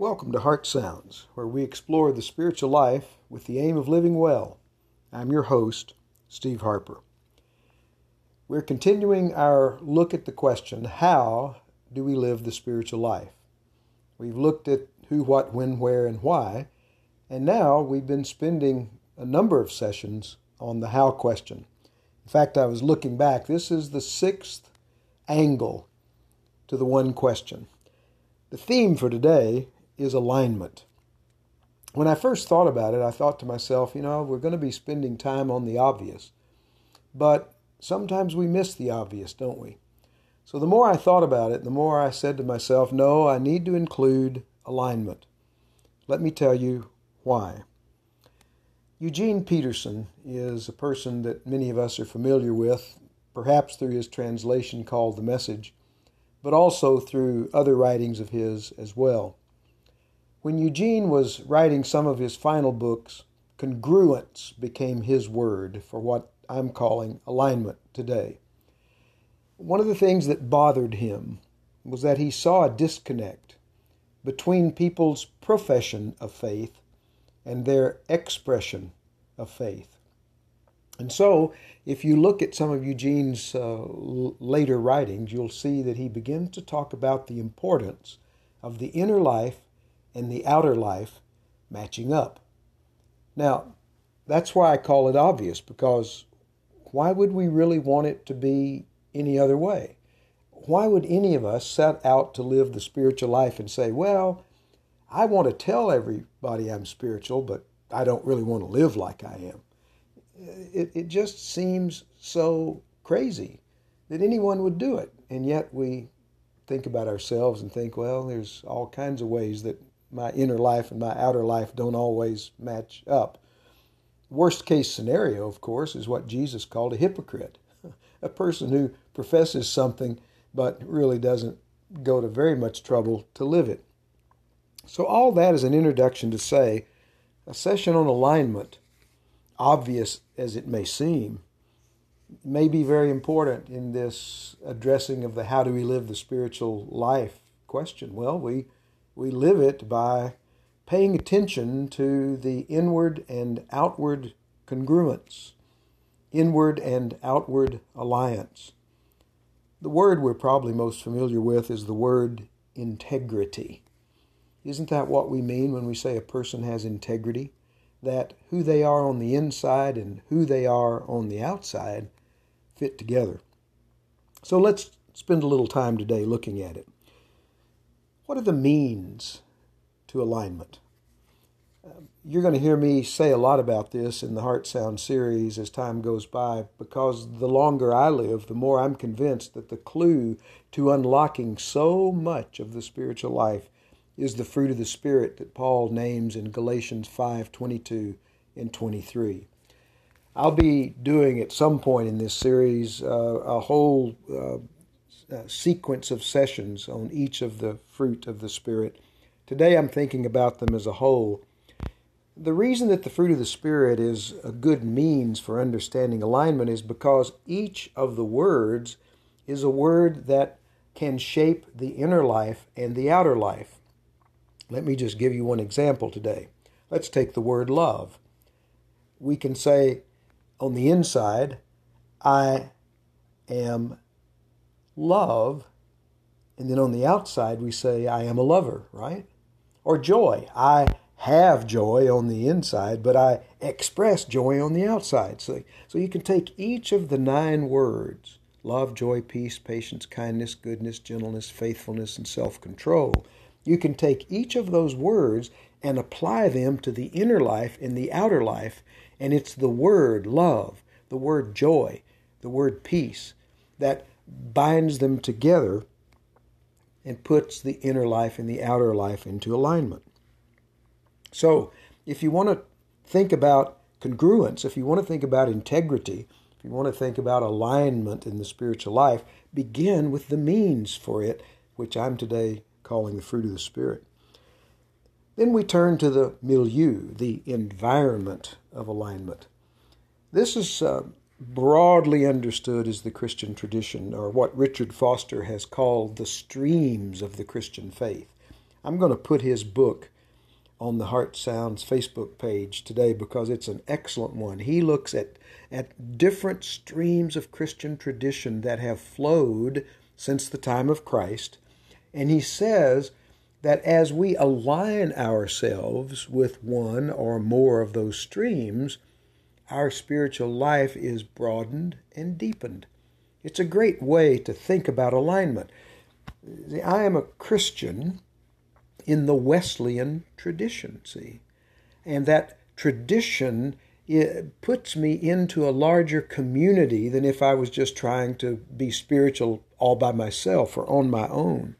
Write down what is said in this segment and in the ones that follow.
Welcome to Heart Sounds, where we explore the spiritual life with the aim of living well. I'm your host, Steve Harper. We're continuing our look at the question how do we live the spiritual life? We've looked at who, what, when, where, and why, and now we've been spending a number of sessions on the how question. In fact, I was looking back, this is the sixth angle to the one question. The theme for today is alignment. When I first thought about it, I thought to myself, you know, we're going to be spending time on the obvious. But sometimes we miss the obvious, don't we? So the more I thought about it, the more I said to myself, no, I need to include alignment. Let me tell you why. Eugene Peterson is a person that many of us are familiar with, perhaps through his translation called The Message, but also through other writings of his as well. When Eugene was writing some of his final books, congruence became his word for what I'm calling alignment today. One of the things that bothered him was that he saw a disconnect between people's profession of faith and their expression of faith. And so, if you look at some of Eugene's uh, later writings, you'll see that he begins to talk about the importance of the inner life and the outer life matching up. Now, that's why I call it obvious, because why would we really want it to be any other way? Why would any of us set out to live the spiritual life and say, well, I want to tell everybody I'm spiritual, but I don't really want to live like I am? It, it just seems so crazy that anyone would do it. And yet we think about ourselves and think, well, there's all kinds of ways that my inner life and my outer life don't always match up. Worst case scenario, of course, is what Jesus called a hypocrite a person who professes something but really doesn't go to very much trouble to live it. So, all that is an introduction to say a session on alignment, obvious as it may seem, may be very important in this addressing of the how do we live the spiritual life question. Well, we we live it by paying attention to the inward and outward congruence, inward and outward alliance. The word we're probably most familiar with is the word integrity. Isn't that what we mean when we say a person has integrity? That who they are on the inside and who they are on the outside fit together. So let's spend a little time today looking at it. What are the means to alignment? Um, you're going to hear me say a lot about this in the Heart Sound series as time goes by because the longer I live, the more I'm convinced that the clue to unlocking so much of the spiritual life is the fruit of the Spirit that Paul names in Galatians 5:22 and 23. I'll be doing at some point in this series uh, a whole uh, uh, sequence of sessions on each of the fruit of the Spirit. Today I'm thinking about them as a whole. The reason that the fruit of the Spirit is a good means for understanding alignment is because each of the words is a word that can shape the inner life and the outer life. Let me just give you one example today. Let's take the word love. We can say on the inside, I am love, and then on the outside we say, I am a lover, right? Or joy. I have joy on the inside, but I express joy on the outside. So, so you can take each of the nine words love, joy, peace, patience, kindness, goodness, gentleness, faithfulness, and self control. You can take each of those words and apply them to the inner life and the outer life, and it's the word love, the word joy, the word peace that binds them together and puts the inner life and the outer life into alignment. So, if you want to think about congruence, if you want to think about integrity, if you want to think about alignment in the spiritual life, begin with the means for it, which I'm today calling the fruit of the Spirit. Then we turn to the milieu, the environment of alignment. This is uh, broadly understood as the Christian tradition, or what Richard Foster has called the streams of the Christian faith. I'm going to put his book on the Heart Sounds Facebook page today because it's an excellent one. He looks at, at different streams of Christian tradition that have flowed since the time of Christ. And he says that as we align ourselves with one or more of those streams, our spiritual life is broadened and deepened. It's a great way to think about alignment. I am a Christian in the Wesleyan tradition, see? And that tradition it puts me into a larger community than if I was just trying to be spiritual all by myself or on my own.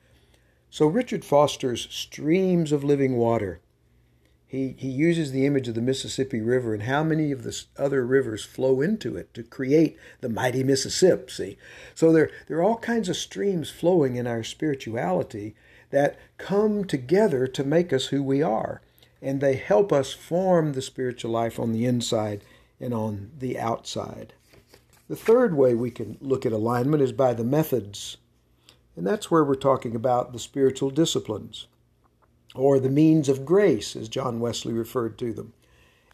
So Richard Foster's Streams of Living Water, he, he uses the image of the Mississippi River and how many of the other rivers flow into it to create the mighty Mississippi. See? So there, there are all kinds of streams flowing in our spirituality that come together to make us who we are. And they help us form the spiritual life on the inside and on the outside. The third way we can look at alignment is by the methods. And that's where we're talking about the spiritual disciplines, or the means of grace, as John Wesley referred to them,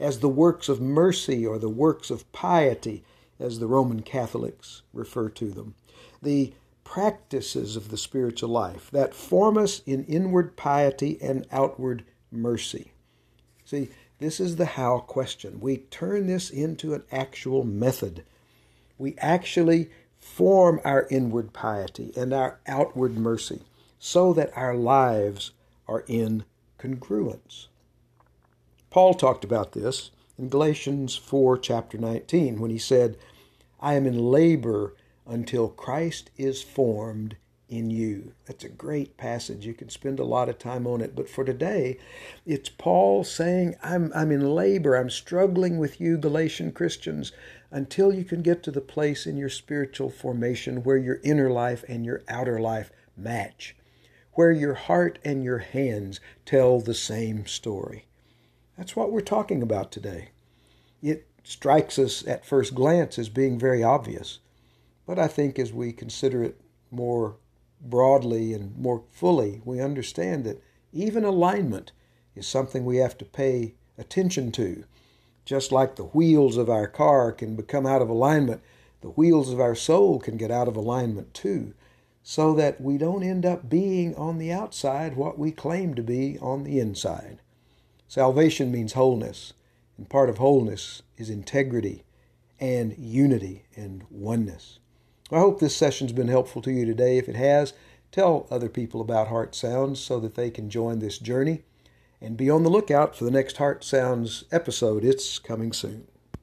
as the works of mercy or the works of piety, as the Roman Catholics refer to them, the practices of the spiritual life that form us in inward piety and outward mercy. See, this is the how question. We turn this into an actual method. We actually form our inward piety and our outward mercy so that our lives are in congruence. Paul talked about this in Galatians 4, chapter 19, when he said, I am in labor until Christ is formed in you. That's a great passage. You can spend a lot of time on it. But for today, it's Paul saying, I'm, I'm in labor. I'm struggling with you, Galatian Christians, until you can get to the place in your spiritual formation where your inner life and your outer life match, where your heart and your hands tell the same story. That's what we're talking about today. It strikes us at first glance as being very obvious. But I think as we consider it more broadly and more fully, we understand that even alignment is something we have to pay attention to. Just like the wheels of our car can become out of alignment, the wheels of our soul can get out of alignment too, so that we don't end up being on the outside what we claim to be on the inside. Salvation means wholeness, and part of wholeness is integrity and unity and oneness. I hope this session's been helpful to you today. If it has, tell other people about Heart Sounds so that they can join this journey. And be on the lookout for the next Heart Sounds episode. It's coming soon.